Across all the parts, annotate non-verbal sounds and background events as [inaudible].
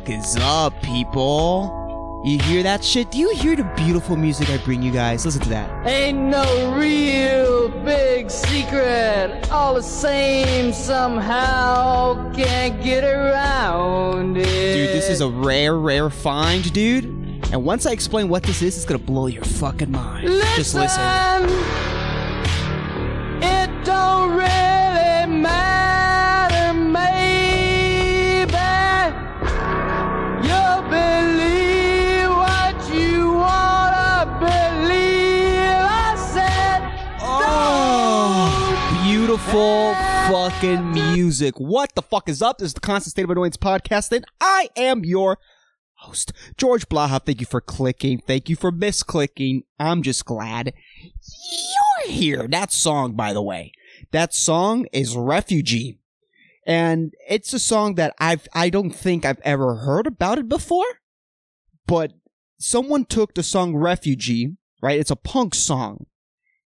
fuck is up, people? You hear that shit? Do you hear the beautiful music I bring you guys? Listen to that. Ain't no real big secret. All the same, somehow can't get around it. Dude, this is a rare, rare find, dude. And once I explain what this is, it's gonna blow your fucking mind. Just listen. It don't really matter, beautiful fucking music. What the fuck is up? This is the Constant State of Annoyance podcast, and I am your host, George Blaha. Thank you for clicking. Thank you for misclicking. I'm just glad you're here. That song, by the way, that song is Refugee. And it's a song that I've, I don't think I've ever heard about it before, but someone took the song Refugee, right? It's a punk song.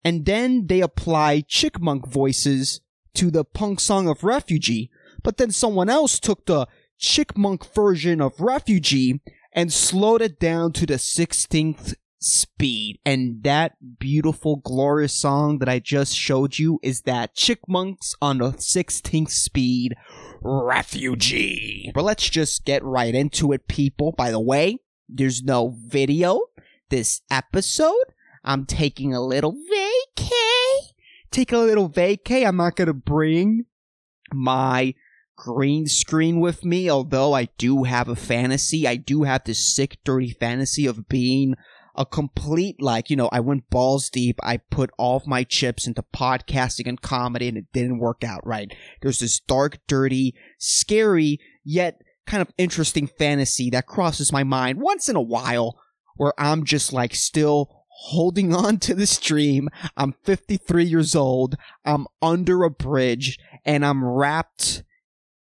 And then they apply chickmunk voices to the punk song of Refugee. But then someone else took the chickmunk version of Refugee and slowed it down to the 16th speed. And that beautiful, glorious song that I just showed you is that Chickmunks on the 16th speed Refugee. But let's just get right into it, people. By the way, there's no video this episode. I'm taking a little vacay. Taking a little vacay. I'm not gonna bring my green screen with me, although I do have a fantasy. I do have this sick, dirty fantasy of being a complete, like, you know, I went balls deep. I put all of my chips into podcasting and comedy and it didn't work out right. There's this dark, dirty, scary, yet kind of interesting fantasy that crosses my mind once in a while where I'm just like still holding [laughs] on to the stream. I'm 53 years old. I'm under a bridge and I'm wrapped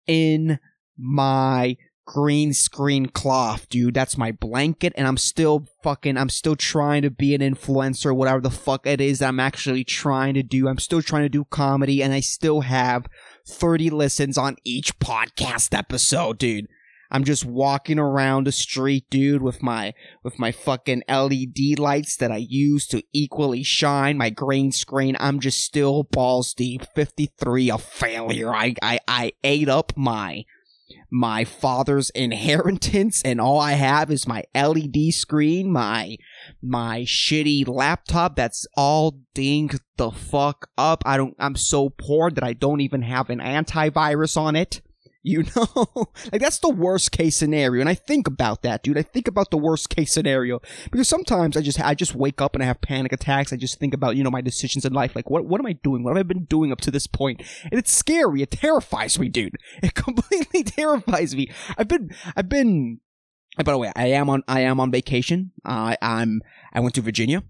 in my green screen cloth, dude. That's my blanket, and I'm still fucking, I'm still trying to be an influencer, whatever the fuck it is that I'm actually trying to do. I'm still trying to do comedy, and I still have 30 listens on each podcast episode, dude. I'm just walking around the street, dude, with my with my fucking LED lights that I use to equally shine my green screen. I'm just still balls deep, 53, a failure. I I I ate up my my father's [laughs] inheritance and all I have is my LED screen, my my shitty laptop that's all dinged the fuck up. I don't I'm so poor that I don't even have an antivirus on it. You [laughs] know, like that's the worst case scenario. And I think about that, dude. I think about the worst case scenario because sometimes I just, I just wake up and I have panic attacks. I just think about, you know, my decisions in life. Like, what, what am I doing? What have I been doing up to this point? And it's scary. It terrifies me, dude. [laughs] It completely [laughs] terrifies me. I've been, I've been, by the way, I am on, I am on vacation. Uh, I'm, I went to Virginia.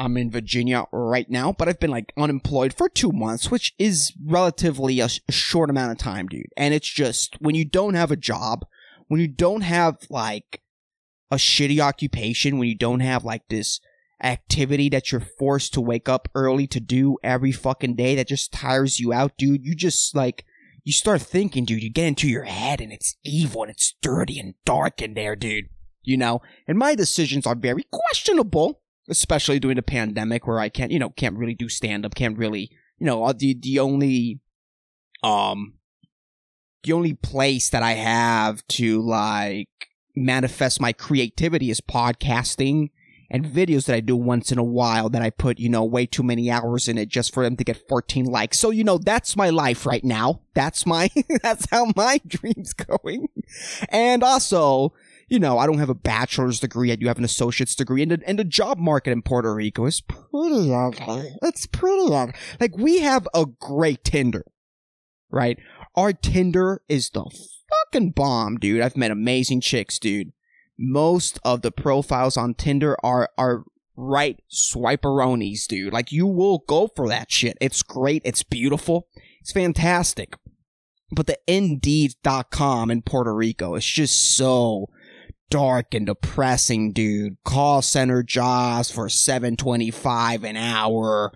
I'm in Virginia right now, but I've been like unemployed for two months, which is relatively a, a short amount of time, dude. And it's just when you don't have a job, when you don't have like a shitty occupation, when you don't have like this activity that you're forced to wake up early to do every fucking day that just tires you out, dude, you just like, you start thinking, dude, you get into your head and it's evil and it's dirty and dark in there, dude. You know? And my decisions are very questionable especially during the pandemic where I can't, you know, can't really do stand up, can't really, you know, uh, the the only um the only place that I have to like manifest my creativity is podcasting and videos that I do once in a while that I put, you know, way too many hours in it just for them to get 14 likes. So, you know, that's my life right now. That's my, [laughs] that's how my [laughs] dream's going. And also, you know, I don't have a bachelor's degree. I You have an associate's degree. And the, and the job market in Puerto Rico is pretty ugly. It's pretty ugly. Like, we have a great Tinder, right? Our Tinder is the fucking bomb, dude. I've met amazing chicks, dude. Most of the profiles on Tinder are, are right swiperonis, dude. Like, you will go for that shit. It's great. It's beautiful. It's fantastic. But the Indeed.com in Puerto Rico is just so dark and depressing, dude. Call center jobs for 725 an hour.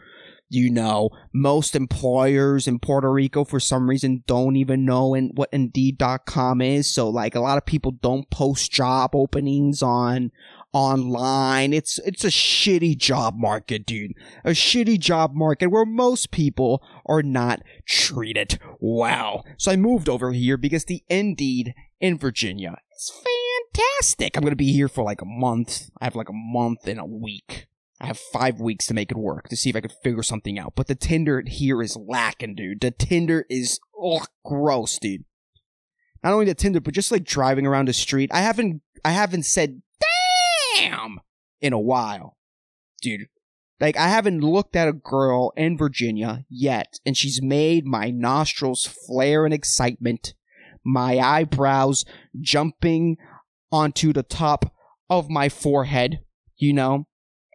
You know, most employers in Puerto Rico for some reason don't even know in, what Indeed.com is. So like a lot of people don't post job openings on online. It's it's a shitty job market, dude. A shitty job market where most people are not treated well. So I moved over here because the Indeed in Virginia is fantastic. I'm gonna be here for like a month. I have like a month and a week. I have five weeks to make it work to see if I could figure something out. But the Tinder here is lacking, dude. The Tinder is oh gross, dude. Not only the Tinder, but just like driving around the street. I haven't I haven't said damn in a while. Dude. Like I haven't looked at a girl in Virginia yet, and she's made my nostrils flare in excitement, my eyebrows jumping onto the top of my forehead, you know?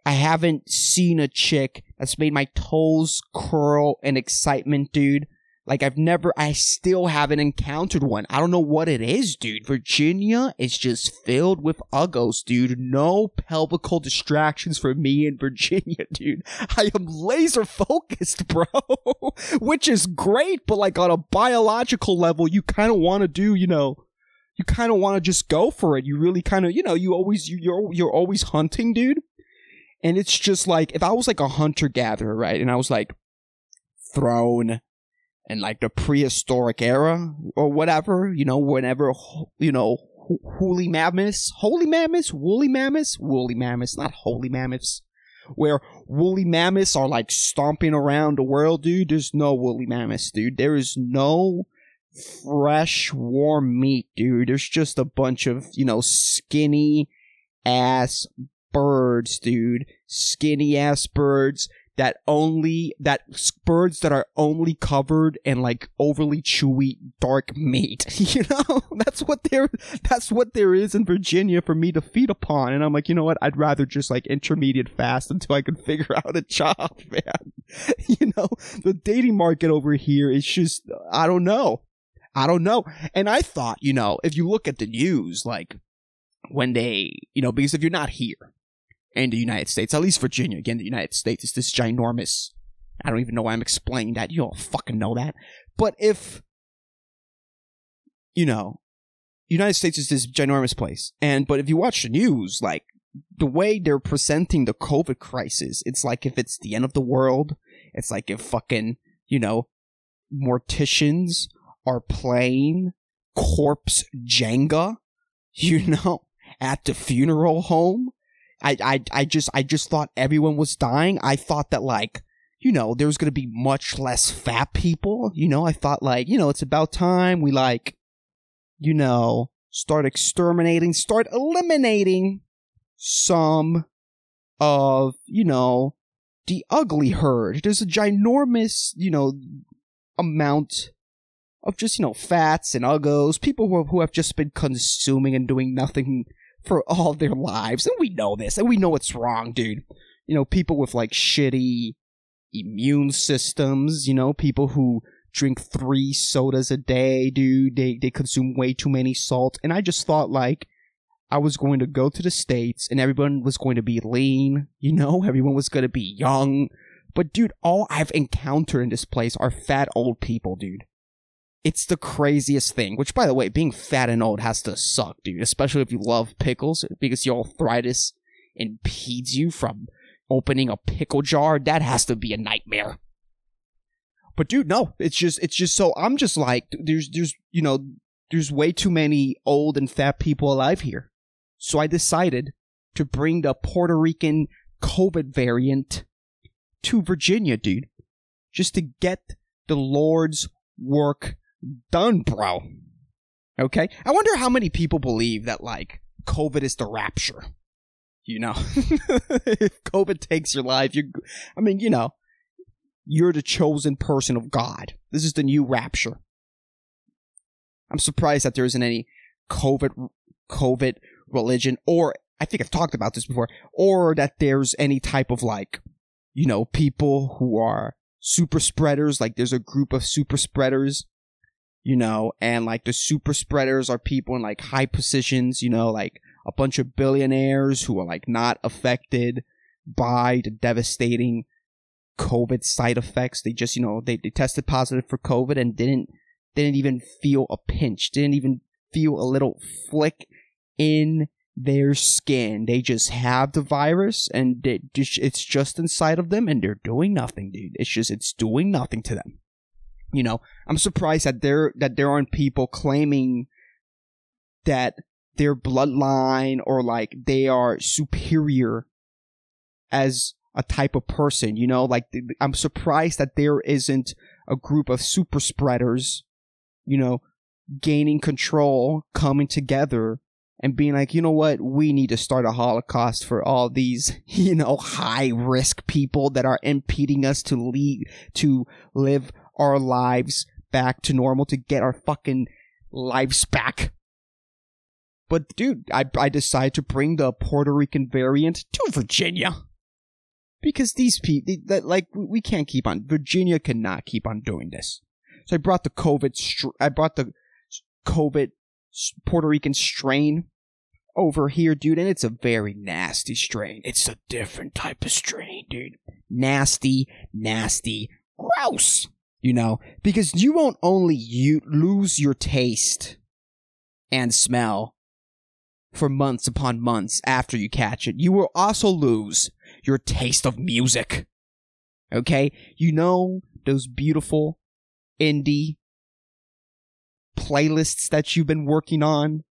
I haven't seen a chick that's made my toes curl in excitement, dude. Like I've never, I still haven't encountered one. I don't know what it is, dude. Virginia is just filled with uggos, dude. No pelvical distractions for me in Virginia, [laughs] dude. I am laser focused, [laughs] bro. Which is great, but like on a biological level, you kind of want to do, you know, you kind of want to just go for it. You really kind of, you know, you always, you, you're, you're always hunting, dude. And it's just like, if I was like a hunter gatherer, right? And I was like thrown in like the prehistoric era or whatever, you know, whenever, you know, woolly mammoths, holy mammoths, woolly mammoths, woolly mammoths, not holy mammoths, where woolly mammoths are like stomping around the world, dude. There's no woolly mammoths, dude. There is no fresh, warm meat, dude. There's just a bunch of, you know, skinny ass birds, dude. Skinny ass birds that only that birds that are only covered in like overly chewy dark meat. [laughs] You know, that's what there that's what there is in Virginia for me to feed upon. And I'm like, you know what? I'd rather just like intermediate fast until I can [laughs] figure out a job, [laughs] man. You know, the dating market over here is just I don't know. I don't know. And I thought, you know, if you look at the news, like when they, you know, because if you're not here, in the United States, at least Virginia, again, the United States is this ginormous. I don't even know why I'm explaining that. You all fucking know that. But if, you know, United States is this ginormous place. And, but if you watch the news, like, the way they're presenting the COVID crisis, it's like if it's the end of the world. It's like if fucking, you know, morticians are playing corpse Jenga, you hmm. know, at the funeral home I, I, I just, I just thought everyone was dying. I thought that like, you know, there was going to be much less fat people. You know, I thought like, you know, it's about time we like, you know, start exterminating, start eliminating some of, you know, the ugly herd. There's a ginormous, you know, amount of just, you know, fats and uggos, people who who have just been consuming and doing nothing for all their lives. And we know this, and we know it's wrong, dude. You know, people with like shitty immune systems, you know, people who drink three sodas a day, dude. They they consume way too many salt. And I just thought like I was going to go to the States and everyone was going to be lean, you know, [laughs] everyone was gonna be young. But dude, all I've encountered in this place are fat old people, dude. It's the craziest thing. Which, by the way, being fat and old has to suck, dude. Especially if you love pickles, because your arthritis impedes you from opening a pickle jar. That has to be a nightmare. But dude, no, it's just it's just so I'm just like there's there's you know there's way too many old and fat people alive here. So I decided to bring the Puerto Rican COVID variant to Virginia, dude, just to get the Lord's work done, bro. Okay? I wonder how many people believe that, like, COVID is the rapture. You know? [laughs] if COVID takes your life, you I mean, you know, you're the chosen person of God. This is the new rapture. I'm surprised that there isn't any COVID COVID religion or I think I've talked about this before or that there's any type of like you know people who are super spreaders like there's a group of super spreaders you know, and like the super spreaders are people in like high positions, you know, like a bunch of billionaires who are like not affected by the devastating COVID side effects. They just, you know, they, they tested positive for COVID and didn't didn't even feel a pinch, didn't even feel a little flick in their skin. They just have the virus and it it's just inside of them and they're doing nothing, dude. It's just it's doing nothing to them. You know, I'm surprised that there that there aren't people claiming that their bloodline or like they are superior as a type of person, you know, like I'm surprised that there isn't a group of super spreaders, you know, gaining control, coming together and being like, you know what, we need to start a holocaust for all these, [laughs] you know, high risk people that are impeding us to lead, to live our lives back to normal, to get our fucking lives back. But dude, I, I decided to bring the Puerto Rican variant to Virginia. Because these people, that like, we can't keep on, Virginia cannot keep on doing this. So I brought the COVID, I brought the COVID Puerto Rican strain over here, dude, and it's a very nasty strain. It's a different type of strain, dude. Nasty, nasty, gross. You know, because you won't only you lose your taste and smell for months upon months after you catch it. You will also lose your taste of music. Okay? You know those beautiful indie playlists that you've been working on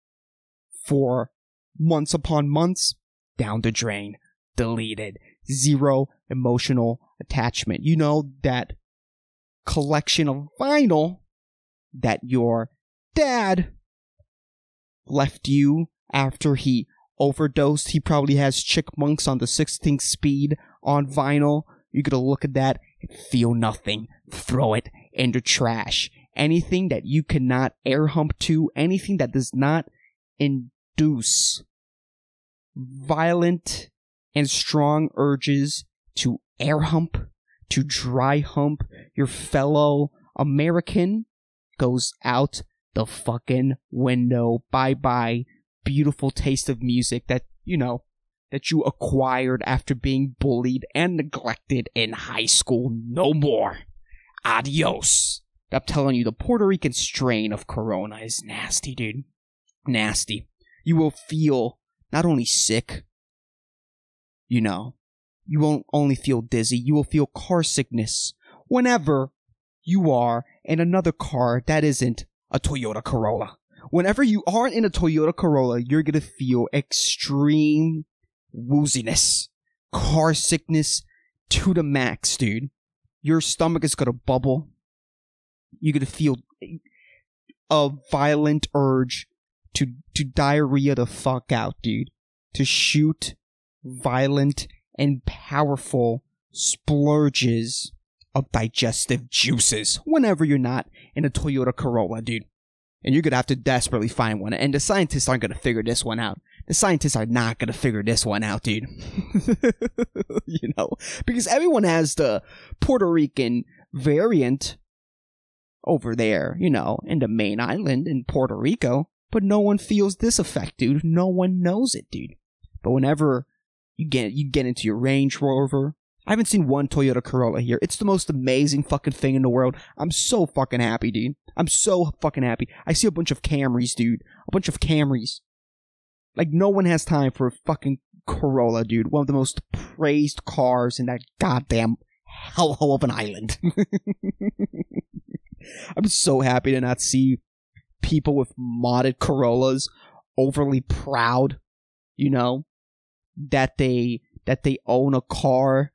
for months upon months? Down the drain. Deleted. Zero emotional attachment. You know that collection of vinyl that your dad left you after he overdosed. He probably has Chickmunks on the 16th speed on vinyl. You're gonna look at that and feel nothing. Throw it in the trash. Anything that you cannot air hump to, anything that does not induce violent and strong urges to air hump, to dry hump your fellow American goes out the fucking window. Bye bye, beautiful taste of music that, you know, that you acquired after being bullied and neglected in high school. No more. Adios. I'm telling you, the Puerto Rican strain of Corona is nasty, dude. Nasty. You will feel not only sick, you know, you won't only feel dizzy, you will feel car sickness whenever you are in another car that isn't a Toyota Corolla. Whenever you aren't in a Toyota Corolla, you're gonna feel extreme wooziness, car sickness to the max, dude. Your stomach is gonna bubble. You're gonna feel a violent urge to to diarrhea the fuck out, dude. To shoot violent and powerful splurges of digestive juices whenever you're not in a Toyota Corolla, dude. And you're gonna have to desperately find one. And the scientists aren't gonna figure this one out. The scientists are not gonna figure this one out, dude. [laughs] you know, because everyone has the Puerto Rican variant over there, you know, in the main island in Puerto Rico. But no one feels this effect, dude. No one knows it, dude. But whenever you get you get into your Range Rover, I haven't seen one Toyota Corolla here. It's the most amazing fucking thing in the world. I'm so fucking happy, dude. I'm so fucking happy. I see a bunch of Camrys, dude. A bunch of Camrys. Like no one has time for a fucking Corolla, dude. One of the most praised cars in that goddamn hellhole of an island. [laughs] I'm so happy to not see people with modded Corollas overly proud, you know, that they that they own a car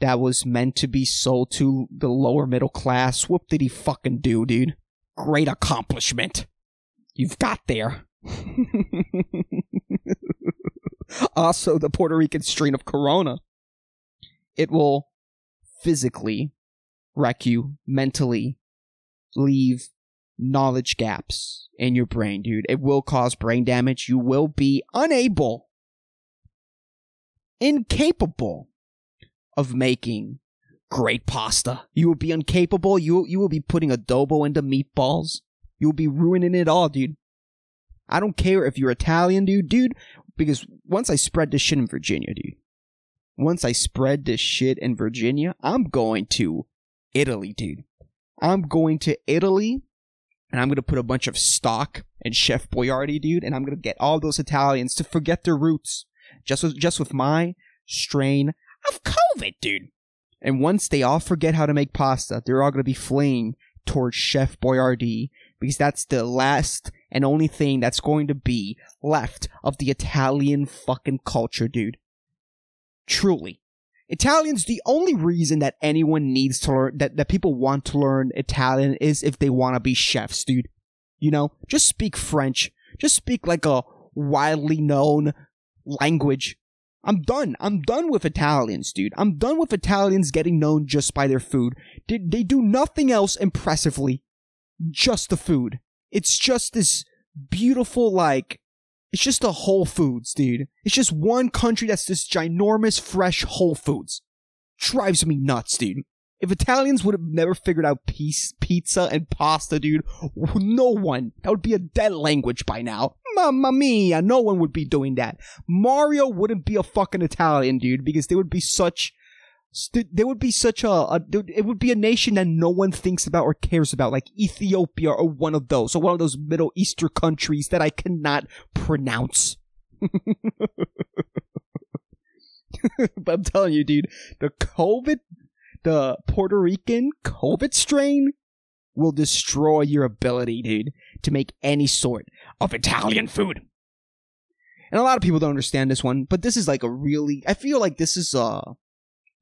that was meant to be sold to the lower middle class. Whoop did he fucking do, dude? Great accomplishment. You've got there. [laughs] also, the Puerto Rican strain of Corona. It will physically wreck you, mentally leave knowledge gaps in your brain, dude. It will cause brain damage. You will be unable, incapable of making great pasta. You will be incapable. You you will be putting adobo into meatballs. You will be ruining it all, dude. I don't care if you're Italian, dude, dude, because once I spread this shit in Virginia, dude, once I spread this shit in Virginia, I'm going to Italy, dude. I'm going to Italy and I'm gonna put a bunch of stock and Chef Boyardee, dude, and I'm gonna get all those Italians to forget their roots. Just with just with my strain of COVID, dude. And once they all forget how to make pasta, they're all gonna be fleeing towards Chef Boyardee because that's the last and only thing that's going to be left of the Italian fucking culture, dude. Truly. Italian's the only reason that anyone needs to learn that, that people want to learn Italian is if they want to be chefs, dude. You know, just speak French. Just speak like a widely known language. I'm done. I'm done with Italians, dude. I'm done with Italians getting known just by their food. They, they do nothing else impressively. Just the food. It's just this beautiful, like, it's just a Whole Foods, dude. It's just one country that's this ginormous, fresh Whole Foods. Drives me nuts, dude. If Italians would have never figured out peace, pizza and pasta, dude, no one. That would be a dead language by now. Mamma mia, no one would be doing that. Mario wouldn't be a fucking Italian, dude, because they would be such there would be such a, a, it would be a nation that no one thinks about or cares about like ethiopia or one of those or one of those middle eastern countries that i cannot pronounce [laughs] but i'm telling you dude the covid the puerto rican covid strain will destroy your ability dude to make any sort of italian food and a lot of people don't understand this one but this is like a really i feel like this is a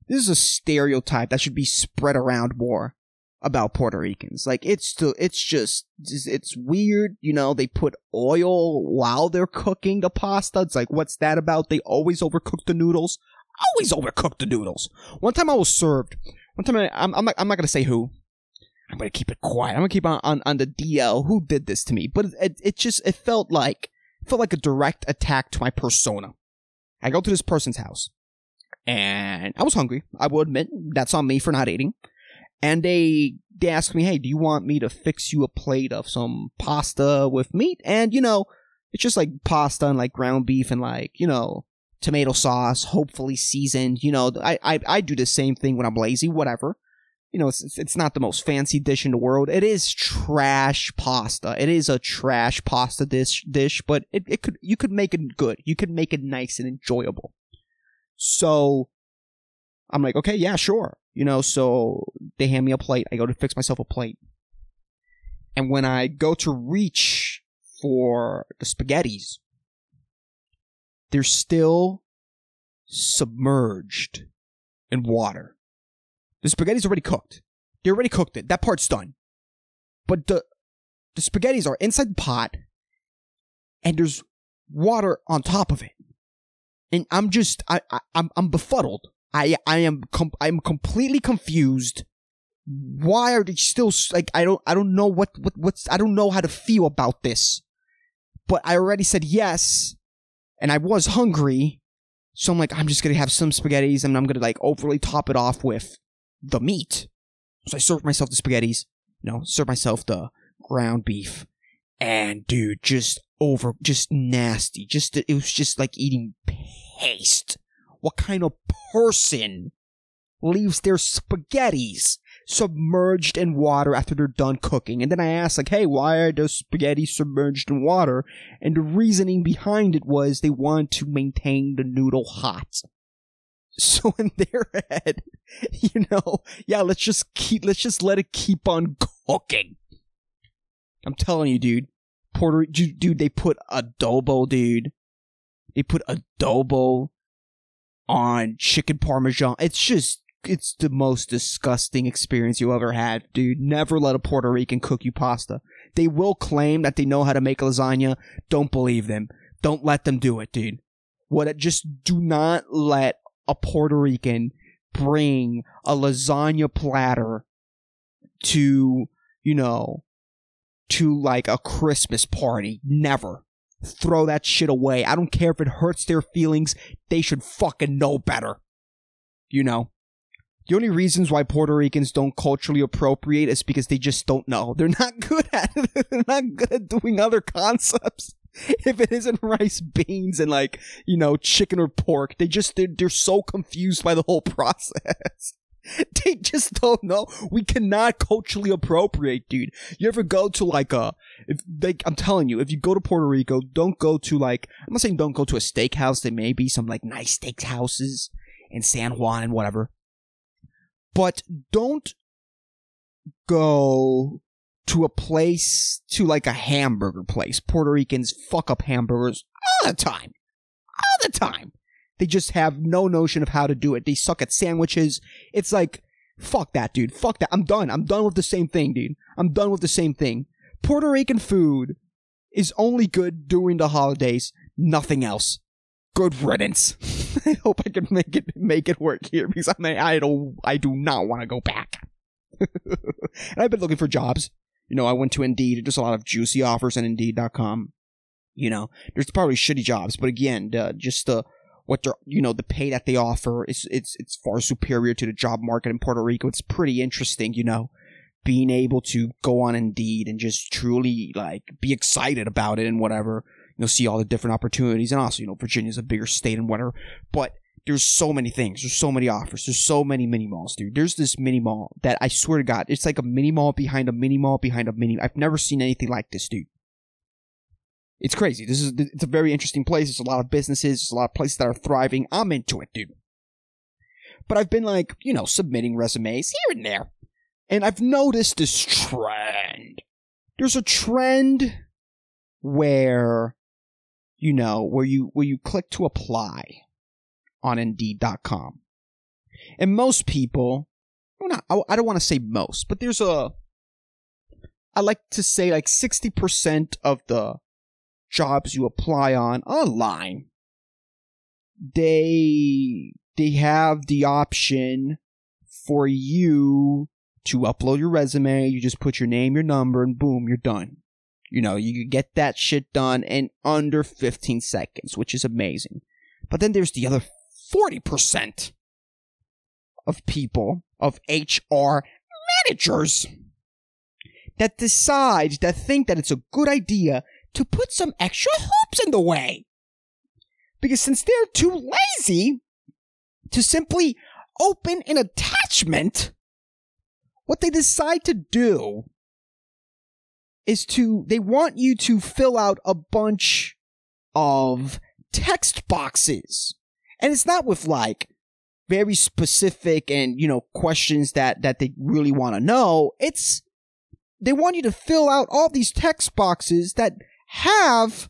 this is a stereotype that should be spread around more about Puerto Ricans. Like it's it's just, it's weird. You know, they put oil while they're cooking the pasta. It's like, what's that about? They always overcook the noodles. Always overcook the noodles. One time I was served. One time I, I'm, I'm not, I'm not gonna say who. I'm gonna keep it quiet. I'm gonna keep on, on, on the DL who did this to me. But it, it just, it felt like, it felt like a direct attack to my persona. I go to this person's house and I was hungry. I will admit that's on me for not eating. And they they asked me, "Hey, do you want me to fix you a plate of some pasta with meat?" And you know, it's just like pasta and like ground beef and like you know tomato sauce, hopefully seasoned. You know, I I, I do the same thing when I'm lazy. Whatever. You know, it's it's not the most fancy dish in the world. It is trash pasta. It is a trash pasta dish dish, but it, it could you could make it good. You could make it nice and enjoyable. So I'm like, okay, yeah, sure. You know, so they hand me a plate. I go to fix myself a plate. And when I go to reach for the spaghettis, they're still submerged in water. The spaghetti's already cooked. They already cooked it. That part's done. But the the spaghettis are inside the pot and there's water on top of it and I'm just I, I I'm I'm befuddled. I I am com- I'm completely confused. Why are they still like I don't I don't know what what what's I don't know how to feel about this. But I already said yes, and I was hungry, so I'm like I'm just gonna have some spaghettis and I'm gonna like overly top it off with the meat. So I served myself the spaghettis, you know, served myself the ground beef, and dude, just over, just nasty. Just it was just like eating paste. What kind of person leaves their spaghettis submerged in water after they're done cooking? And then I asked, like, hey, why are those spaghetti submerged in water? And the reasoning behind it was they wanted to maintain the noodle hot. So [laughs] in their head, [laughs] you know, yeah, let's just keep, let's just let it keep on cooking. I'm telling you, dude. Puerto, dude, they put adobo, dude. They put adobo on chicken parmesan. It's just, it's the most disgusting experience you ever had, dude. Never let a Puerto Rican cook you pasta. They will claim that they know how to make lasagna. Don't believe them. Don't let them do it, dude. What? Just do not let a Puerto Rican bring a lasagna platter to, you know, to like a Christmas party. Never. Throw that shit away. I don't care if it hurts their feelings. They should fucking know better. You know? The only reasons why Puerto Ricans don't culturally appropriate is because they just don't know. They're not [laughs] good at it. They're not good at doing other concepts. [laughs] if it isn't rice, beans, and like you know chicken or pork. They just they're, they're so confused by the whole [laughs] process. they just don't know. We cannot culturally appropriate, dude. You ever go to like a, if they, I'm telling you, if you go to Puerto Rico, don't go to like, I'm not saying don't go to a steakhouse. There may be some like nice steakhouses in San Juan and whatever. But don't go to a place, to like a hamburger place. Puerto Ricans fuck up hamburgers all the time. All the time. They just have no notion of how to do it. They suck at sandwiches. It's like, fuck that, dude. Fuck that. I'm done. I'm done with the same thing, dude. I'm done with the same thing. Puerto Rican food is only good during the holidays. Nothing else. Good riddance. [laughs] I hope I can make it make it work here because I mean, I don't I do not want to go back. and [laughs] I've been looking for jobs. You know, I went to Indeed. There's a lot of juicy offers on Indeed.com. You know, there's probably shitty jobs, but again, the, just the what they're you know the pay that they offer is it's it's far superior to the job market in Puerto Rico. It's pretty interesting, you know, being able to go on Indeed and just truly like be excited about it and whatever. You know, see all the different opportunities and also you know Virginia's a bigger state and whatever, but there's so many things. There's so many offers. There's so many mini malls, dude. There's this mini mall that I swear to God, it's like a mini mall behind a mini mall behind a mini. I've never seen anything like this, dude. It's crazy. This is it's a very interesting place. There's a lot of businesses. There's a lot of places that are thriving. I'm into it, dude. But I've been like, you know, submitting resumes here and there, and I've noticed this trend. There's a trend where, you know, where you where you click to apply on Indeed.com, and most people, well, not, I don't want to say most, but there's a I like to say like 60% of the jobs you apply on online, they they have the option for you to upload your resume. You just put your name, your number, and boom, you're done. You know, you get that shit done in under 15 seconds, which is amazing. But then there's the other 40% of people, of HR managers, that decide, that think that it's a good idea to put some extra hoops in the way. Because since they're too lazy to simply open an attachment, what they decide to do is to, they want you to fill out a bunch of text boxes. And it's not with like very specific and, you know, questions that, that they really want to know. It's, they want you to fill out all these text boxes that have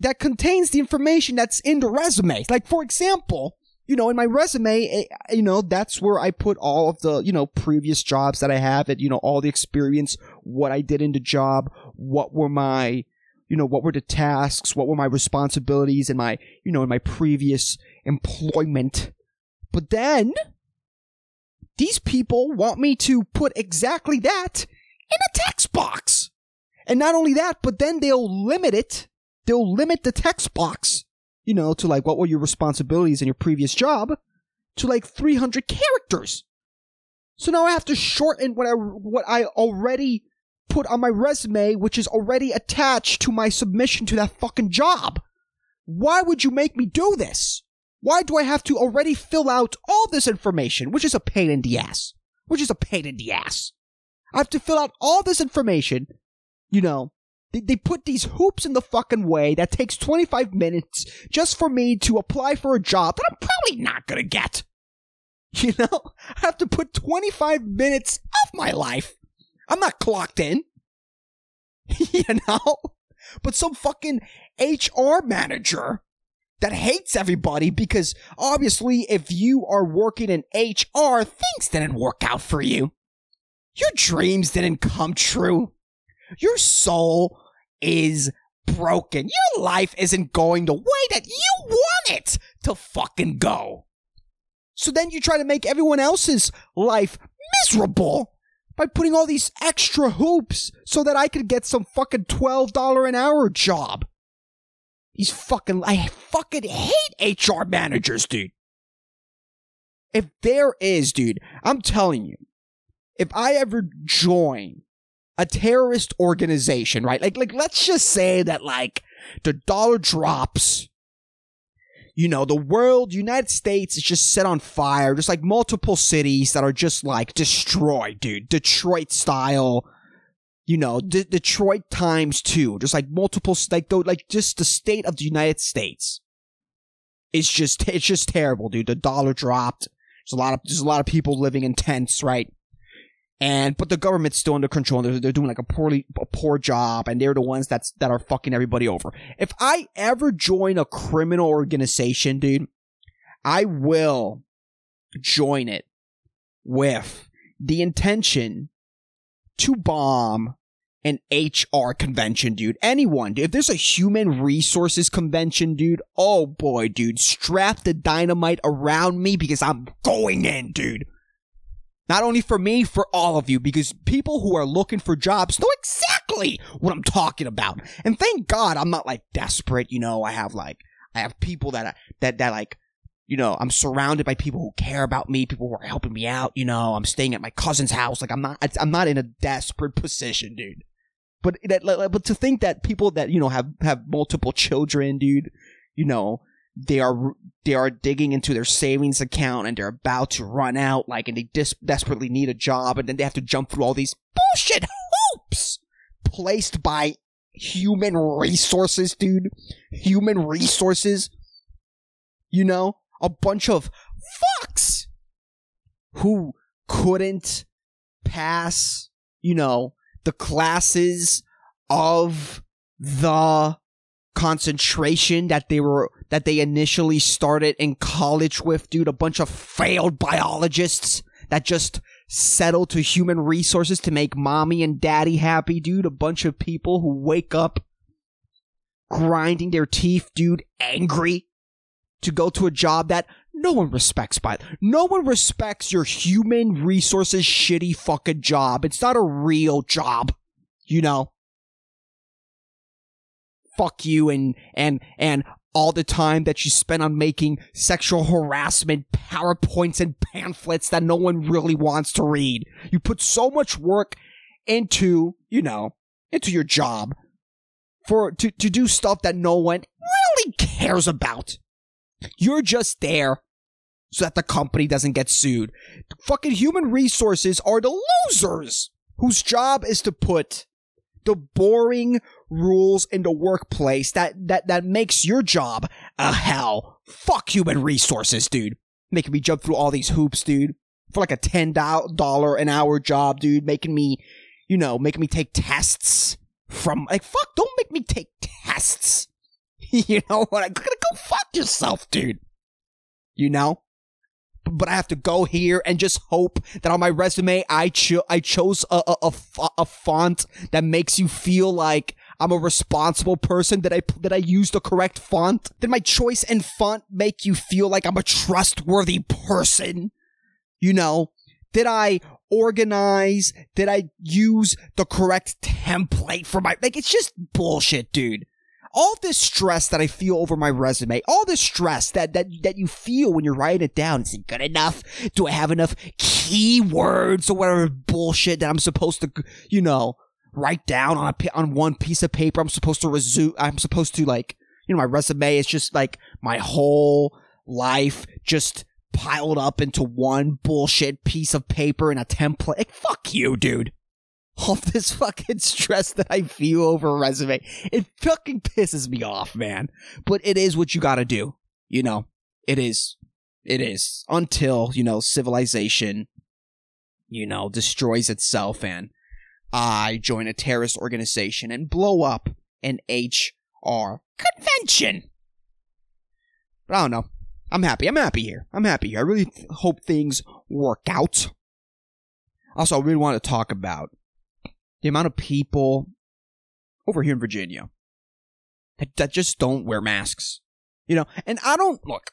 that contains the information that's in the resume. Like, for example, you know, in my resume, eh, you know, that's where I put all of the, you know, previous jobs that I have and, you know, all the experience, what I did in the job, what were my, you know, what were the tasks, what were my responsibilities in my, you know, in my previous employment. But then, these people want me to put exactly that in a text box. And not only that, but then they'll limit it. They'll limit the text box, you know, to like what were your responsibilities in your previous job to like 300 characters. So now I have to shorten what I what I already put on my resume, which is already attached to my submission to that fucking job. Why would you make me do this? Why do I have to already fill out all this information, which is a pain in the ass? Which is a pain in the ass. I have to fill out all this information you know, they, they put these hoops in the fucking way that takes 25 minutes just for me to apply for a job that I'm probably not gonna get. You know, I have to put 25 minutes of my life. I'm not clocked in. [laughs] you know? But some fucking HR manager that hates everybody because obviously if you are working in HR, things didn't work out for you. Your dreams didn't come true. Your soul is broken. Your life isn't going the way that you want it to fucking go. So then you try to make everyone else's life miserable by putting all these extra hoops so that I could get some fucking $12 an hour job. These fucking, I fucking hate HR managers, dude. If there is, dude, I'm telling you, if I ever join a terrorist organization, right? Like, like, let's just say that, like, the dollar drops. You know, the world, United States is just set on fire. Just like multiple cities that are just like destroyed, dude. Detroit style. You know, D- Detroit times two. Just like multiple, like, though, like, just the state of the United States. It's just, [laughs] it's just terrible, dude. The dollar dropped. There's a lot of, there's a lot of people living in tents, right? And but the government's still under control. They're, they're doing like a poorly a poor job, and they're the ones that's that are fucking everybody over. If I ever join a criminal organization, dude, I will join it with the intention to bomb an HR convention, dude. Anyone, dude. If there's a human resources convention, dude, oh boy, dude, strap the dynamite around me because I'm going in, dude. Not only for me, for all of you, because people who are looking for jobs know exactly what I'm talking about. And thank God I'm not like desperate, you know, I have like, I have people that, that, that like, you know, I'm surrounded by people who care about me, people who are helping me out, you know, I'm staying at my cousin's house. Like I'm not, I'm not in a desperate position, dude. But that, but to think that people that, you know, have, have multiple children, dude, you know, they are they are digging into their savings account and they're about to run out like and they dis- desperately need a job and then they have to jump through all these bullshit hoops placed by human resources dude. Human resources. You know? A bunch of fucks who couldn't pass you know the classes of the concentration that they were that they initially started in college with, dude. A bunch of failed biologists that just settle to human resources to make mommy and daddy happy, dude. A bunch of people who wake up grinding their teeth, dude, angry to go to a job that no one respects by no one respects your human resources shitty fucking job. It's not a real job, you know fuck you and and and all the time that you spend on making sexual harassment PowerPoints and pamphlets that no one really wants to read. You put so much work into, you know, into your job for to, to do stuff that no one really cares about. You're just there so that the company doesn't get sued. Fucking human resources are the losers whose job is to put the boring rules in the workplace that that that makes your job a hell. Fuck human resources, dude. Making me jump through all these hoops, dude. For like a ten dollar an hour job, dude. Making me, you know, making me take tests from like fuck. Don't make me take tests. [laughs] you know what? I'm gonna go fuck yourself, dude. You know but I have to go here and just hope that on my resume I cho- I chose a, a, a, a font that makes you feel like I'm a responsible person. That I that I use the correct font. Did my choice and font make you feel like I'm a trustworthy person? You know, did I organize? Did I use the correct template for my like? It's just bullshit, dude all this stress that I feel over my resume, all this stress that, that, that you feel when you're writing it down. Is it good enough? Do I have enough keywords or whatever bullshit that I'm supposed to, you know, write down on a, on one piece of paper? I'm supposed to resume, I'm supposed to like, you know, my resume is just like my whole life just piled up into one bullshit piece of paper in a template. Like, fuck you, dude all [laughs] this fucking stress that I feel over a resume. It fucking pisses me off, man. But it is what you gotta do. You know, it is. It is. Until, you know, civilization, you know, destroys itself and I join a terrorist organization and blow up an HR convention. But I don't know. I'm happy. I'm happy here. I'm happy here. I really th- hope things work out. Also, I really want to talk about the amount of people over here in Virginia that, that just don't wear masks. You know, and I don't look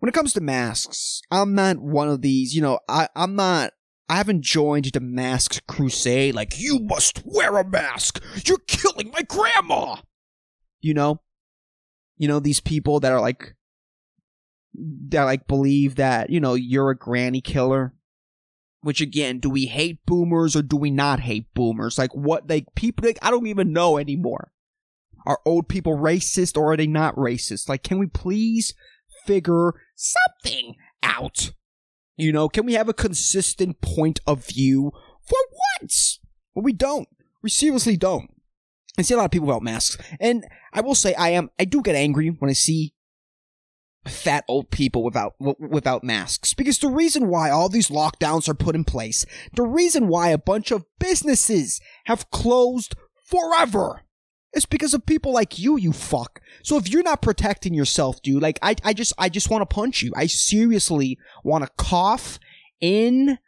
when it comes to masks, I'm not one of these, you know, I, I'm not I haven't joined the mask crusade like you must wear a mask. You're killing my grandma. You know? You know, these people that are like that like believe that, you know, you're a granny killer Which again, do we hate boomers or do we not hate boomers? Like what like people like I don't even know anymore. Are old people racist or are they not racist? Like can we please figure something out? You know, can we have a consistent point of view for once? Well, we don't. We seriously don't. I see a lot of people without masks. And I will say I am I do get angry when I see fat old people without without masks because the reason why all these lockdowns are put in place, the reason why a bunch of businesses have closed forever is because of people like you, you fuck. So if you're not protecting yourself, dude, like I I just I just want to punch you. I seriously want to cough in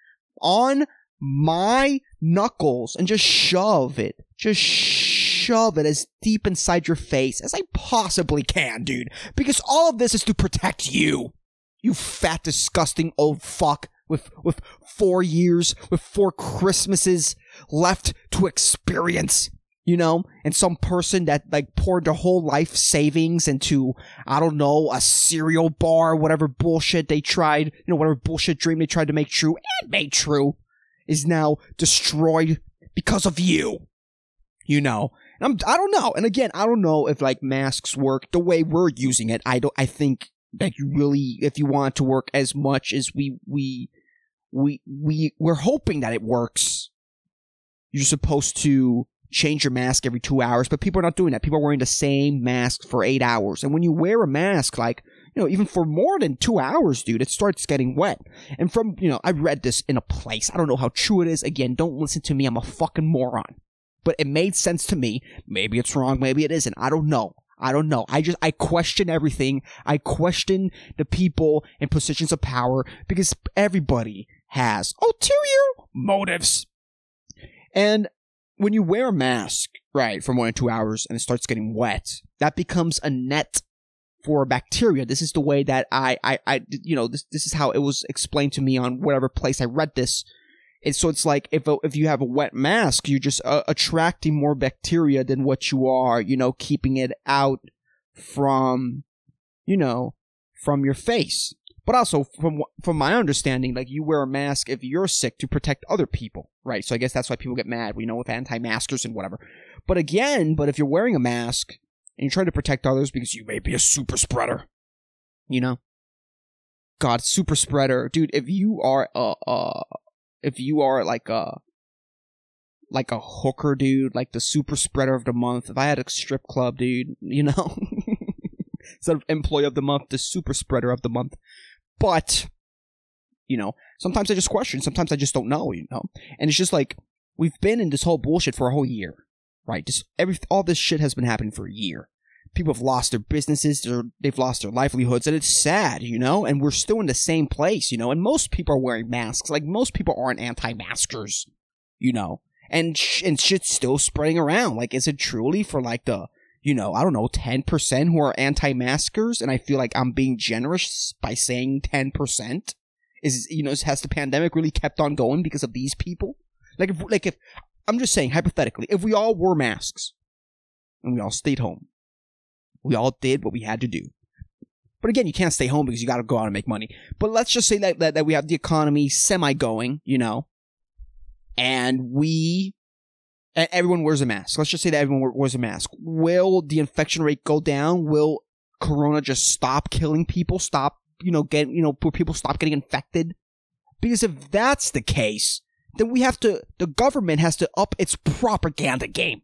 on my knuckles and just shove it. Just shove it as deep inside your face as I possibly can, dude. Because all of this is to protect you. You fat, disgusting old fuck with, with four years, with four Christmases left to experience. You know, and some person that like poured their whole life savings into, I don't know, a cereal bar, whatever bullshit they tried, you know, whatever bullshit dream they tried to make true and made true is now destroyed because of you. You know, and I'm, I don't know. And again, I don't know if like masks work the way we're using it. I don't, I think that you really, if you want to work as much as we, we, we, we, we're hoping that it works. You're supposed to change your mask every two hours, but people are not doing that. People are wearing the same mask for eight hours. And when you wear a mask, like, you know, even for more than two hours, dude, it starts getting wet. And from, you know, I read this in a place. I don't know how true it is. Again, don't listen to me. I'm a fucking moron. But it made sense to me. Maybe it's wrong. Maybe it isn't. I don't know. I don't know. I just, I question everything. I question the people in positions of power because everybody has ulterior motives. And when you wear a mask, right, for more than two hours and it starts getting wet, that becomes a net for bacteria. This is the way that I, I, I, you know, this, this is how it was explained to me on whatever place I read this. And so it's like if if you have a wet mask, you're just uh, attracting more bacteria than what you are, you know, keeping it out from, you know, from your face. But also from from my understanding, like you wear a mask if you're sick to protect other people, right? So I guess that's why people get mad, you know, with anti-maskers and whatever. But again, but if you're wearing a mask and you're trying to protect others because you may be a super spreader, you know, God, super spreader, dude. If you are a, a if you are like a like a hooker dude, like the super spreader of the month. If I had a strip club, dude, you know, [laughs] instead of employee of the month, the super spreader of the month. But you know, sometimes I just question. Sometimes I just don't know. You know, and it's just like we've been in this whole bullshit for a whole year, right? Just every all this shit has been happening for a year. People have lost their businesses, they've lost their livelihoods, and it's sad, you know. And we're still in the same place, you know. And most people are wearing masks. Like most people aren't anti-maskers, you know. And sh- and shit's still spreading around. Like, is it truly for like the you know, I don't know, 10% who are anti-maskers, and I feel like I'm being generous by saying 10%. Is, you know, has the pandemic really kept on going because of these people? Like, if, like if, I'm just saying, hypothetically, if we all wore masks, and we all stayed home, we all did what we had to do. But again, you can't stay home because you gotta go out and make money. But let's just say that, that, that we have the economy semi going, you know, and we and everyone wears a mask. Let's just say that everyone wears a mask. Will the infection rate go down? Will Corona just stop killing people? Stop, you know, get you know, people stop getting infected? Because if that's the case, then we have to. The government has to up its propaganda game.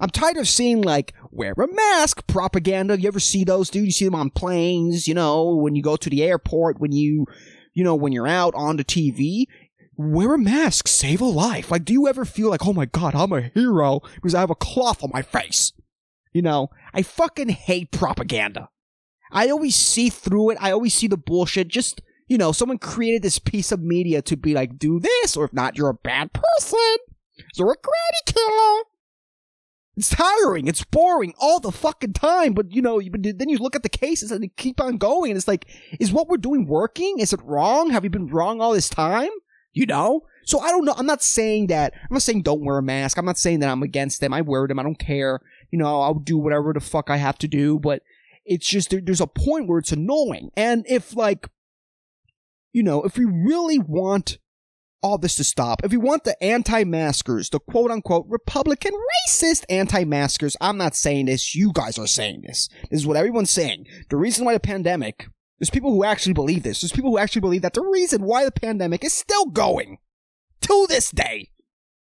I'm tired of seeing like wear a mask propaganda. You ever see those, dude? You see them on planes, you know, when you go to the airport, when you, you know, when you're out on the TV wear a mask, save a life. Like, do you ever feel like, oh my god, I'm a hero because I have a cloth on my face? You know, I fucking hate propaganda. I always see through it. I always see the bullshit. Just, you know, someone created this piece of media to be like, do this, or if not, you're a bad person. You're a granny killer. It's tiring. It's boring all the fucking time. But you know, then you look at the cases and they keep on going. And it's like, is what we're doing working? Is it wrong? Have we been wrong all this time? You know? So I don't know. I'm not saying that. I'm not saying don't wear a mask. I'm not saying that I'm against them. I wear them. I don't care. You know, I'll do whatever the fuck I have to do. But it's just, there, there's a point where it's annoying. And if, like, you know, if we really want all this to stop, if we want the anti-maskers, the quote-unquote Republican racist anti-maskers, I'm not saying this, you guys are saying this. This is what everyone's saying. The reason why the pandemic, there's people who actually believe this. There's people who actually believe that the reason why the pandemic is still going to this day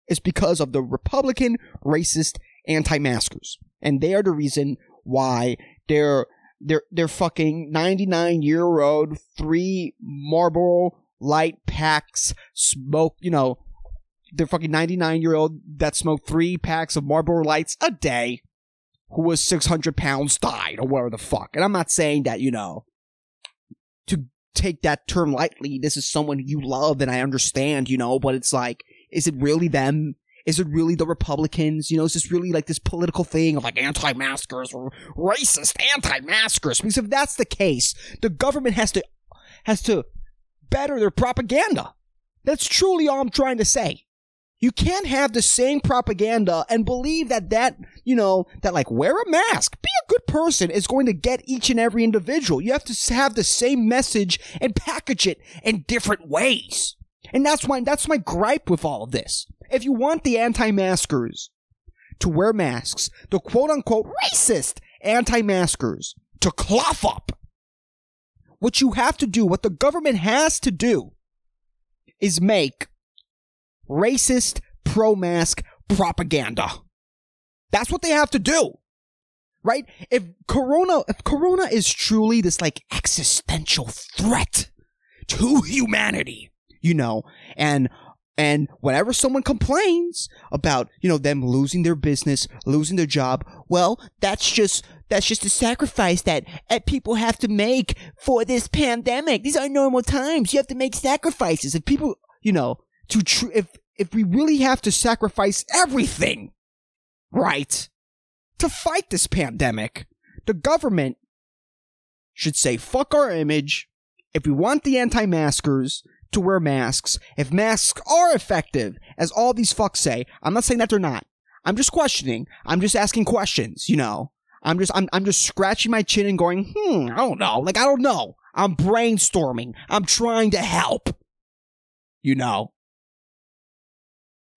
is because of the Republican racist anti-maskers. And they are the reason why they're they're they're fucking 99 year old three Marlboro light packs smoke, you know, they're fucking 99 year old that smoked three packs of Marlboro lights a day who was 600 pounds died or whatever the fuck. And I'm not saying that, you know, to take that term lightly, this is someone you love and I understand, you know, but it's like, is it really them? Is it really the Republicans? You know, is this really like this political thing of like anti-maskers or racist anti-maskers? Because if that's the case, the government has to has to better their propaganda. That's truly all I'm trying to say. You can't have the same propaganda and believe that that, you know, that like wear a mask, be a good person is going to get each and every individual. You have to have the same message and package it in different ways. And that's my, that's my gripe with all of this. If you want the anti-maskers to wear masks, the quote unquote racist anti-maskers to cloth up, what you have to do, what the government has to do, is make racist pro mask propaganda. That's what they have to do. Right? If Corona, if Corona is truly this like existential threat to humanity, you know, and and whenever someone complains about, you know, them losing their business, losing their job, well, that's just that's just a sacrifice that people have to make for this pandemic. These are normal times. You have to make sacrifices. If people, you know, to tr- if if we really have to sacrifice everything, right, to fight this pandemic, the government should say fuck our image. If we want the anti-maskers, to wear masks if masks are effective, as all these fucks say. I'm not saying that they're not. I'm just questioning. I'm just asking questions, you know. I'm just I'm I'm just scratching my chin and going, hmm, I don't know. Like I don't know. I'm brainstorming. I'm trying to help. You know.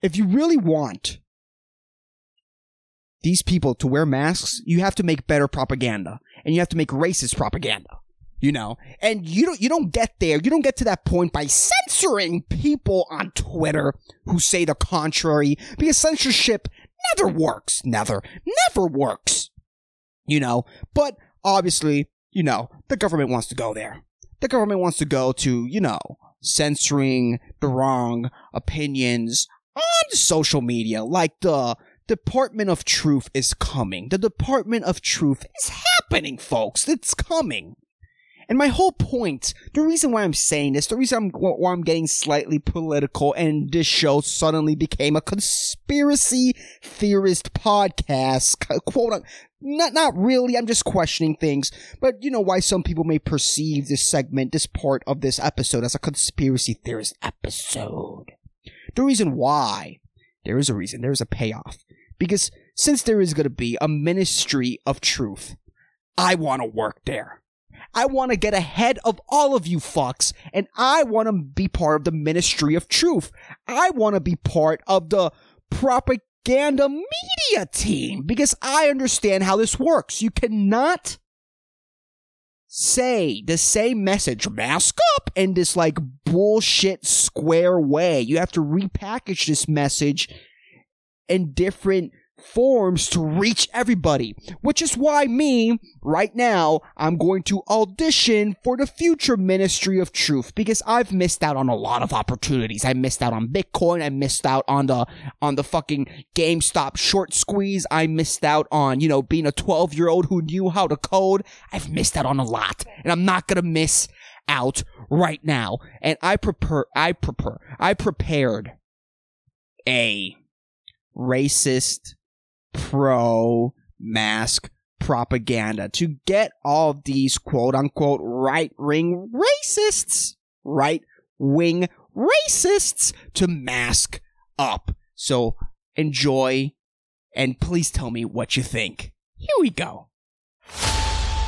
If you really want these people to wear masks, you have to make better propaganda. And you have to make racist propaganda you know? And you don't you don't get there. You don't get to that point by censoring people on twitter who say the contrary because censorship never works never never works you know? But obviously you know the government wants to go there. The government wants to go to you know censoring the wrong opinions on social media like the department of truth is coming. The department of truth is happening folks. It's coming. And my whole point, the reason why I'm saying this, the reason I'm, why I'm getting slightly political and this show suddenly became a conspiracy theorist podcast, [laughs] quote, not, not really, I'm just questioning things, but you know why some people may perceive this segment, this part of this episode as a conspiracy theorist episode. The reason why, there is a reason, there is a payoff. Because since there is going to be a ministry of truth, I want to work there. I want to get ahead of all of you fucks, and I want to be part of the ministry of truth. I want to be part of the propaganda media team because I understand how this works. You cannot say the same message, mask up, in this like bullshit square way. You have to repackage this message in different forms to reach everybody, which is why me, right now, I'm going to audition for the future Ministry of Truth because I've missed out on a lot of opportunities. I missed out on Bitcoin. I missed out on the, on the fucking GameStop short squeeze. I missed out on, you know, being a 12 year old who knew how to code. I've missed out on a lot and I'm not gonna miss out right now. And I prepare, I prepare, I prepared a racist pro mask propaganda to get all these quote unquote right wing racists, right wing racists to mask up. So enjoy and please tell me what you think. Here we go.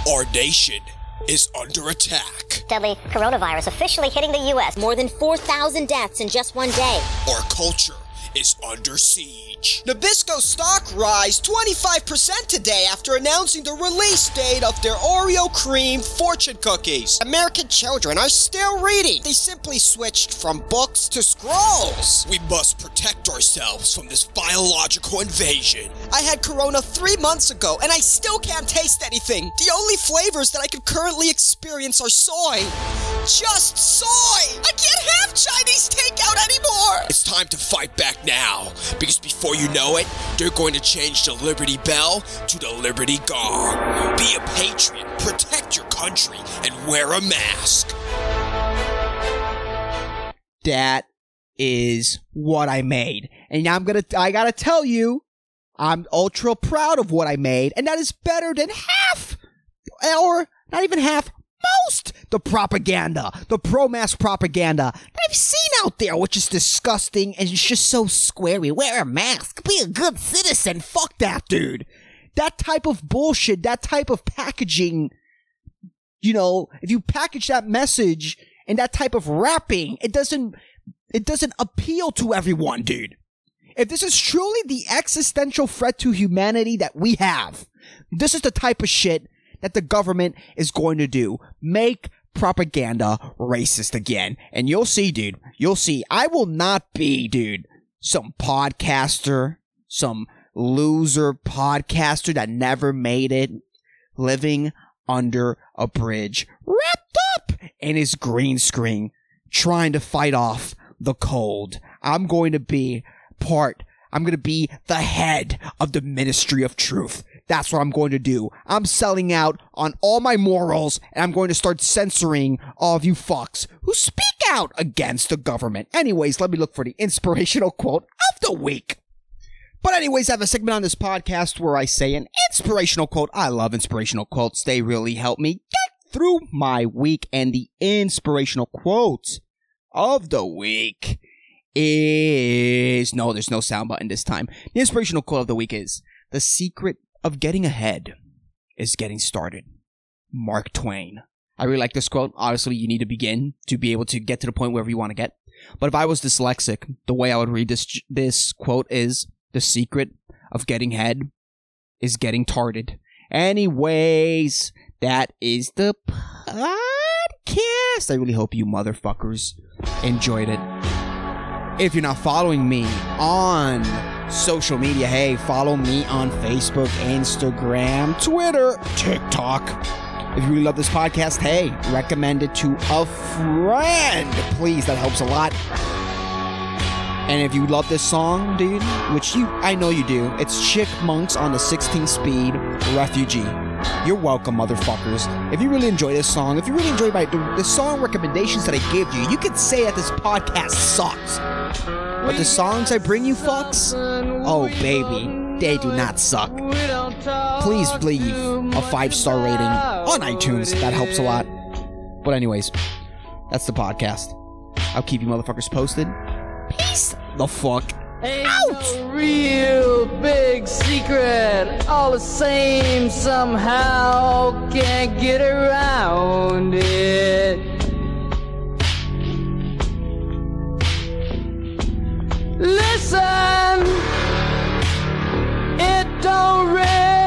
Our nation is under attack. Deadly coronavirus officially hitting the U.S. More than 4,000 deaths in just one day. Our culture is under siege. Nabisco stock rise 25% today after announcing the release date of their Oreo cream fortune cookies. American children are still reading. They simply switched from books to scrolls. We must protect ourselves from this biological invasion. I had Corona three months ago and I still can't taste anything. The only flavors that I can currently experience are soy. Just soy! I can't have Chinese takeout anymore! It's time to fight back now, because before you know it, they're going to change the Liberty Bell to the Liberty Gong. Be a patriot, protect your country, and wear a mask. That is what I made. And now I'm gonna, I gotta tell you, I'm ultra proud of what I made, and that is better than half, or not even half, most the propaganda, the pro-mask propaganda that I've seen out there, which is disgusting and it's just so squarey. Wear a mask, be a good citizen. Fuck that, dude. That type of bullshit, that type of packaging, you know, if you package that message and that type of wrapping, it doesn't, it doesn't appeal to everyone, dude. If this is truly the existential threat to humanity that we have, this is the type of shit that the government is going to do. Make propaganda racist again. And you'll see, dude. You'll see. I will not be, dude, some podcaster, some loser podcaster that never made it, living under a bridge, wrapped up in his green screen, trying to fight off the cold. I'm going to be part I'm going to be the head of the Ministry of Truth. That's what I'm going to do. I'm selling out on all my morals and I'm going to start censoring all of you fucks who speak out against the government. Anyways, let me look for the inspirational quote of the week. But anyways, I have a segment on this podcast where I say an inspirational quote. I love inspirational quotes. They really help me get through my week and the inspirational quote of the week is no, there's no sound button this time. The inspirational quote of the week is the secret of getting ahead is getting started. Mark Twain. I really like this quote. Obviously, you need to begin to be able to get to the point wherever you want to get. But if I was dyslexic, the way I would read this this quote is the secret of getting ahead is getting tarded. Anyways, that is the podcast. I really hope you motherfuckers enjoyed it. If you're not following me on social media, hey, follow me on Facebook, Instagram, Twitter, TikTok. If you really love this podcast, hey, recommend it to a friend. Please, that helps a lot. And if you love this song, dude, which you I know you do, it's Chipmunks on the 16 speed refugee. You're welcome, motherfuckers. If you really enjoy this song, if you really enjoy my the, the song recommendations that I gave you, you could say that this podcast sucks. But the songs I bring you, fucks, oh baby, they do not suck. Please leave a five star rating on iTunes. That helps a lot. But anyways, that's the podcast. I'll keep you motherfuckers posted. Peace the fuck out. no real big secret. All the same, somehow can't get around it. Listen, it don't really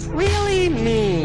Words really mean?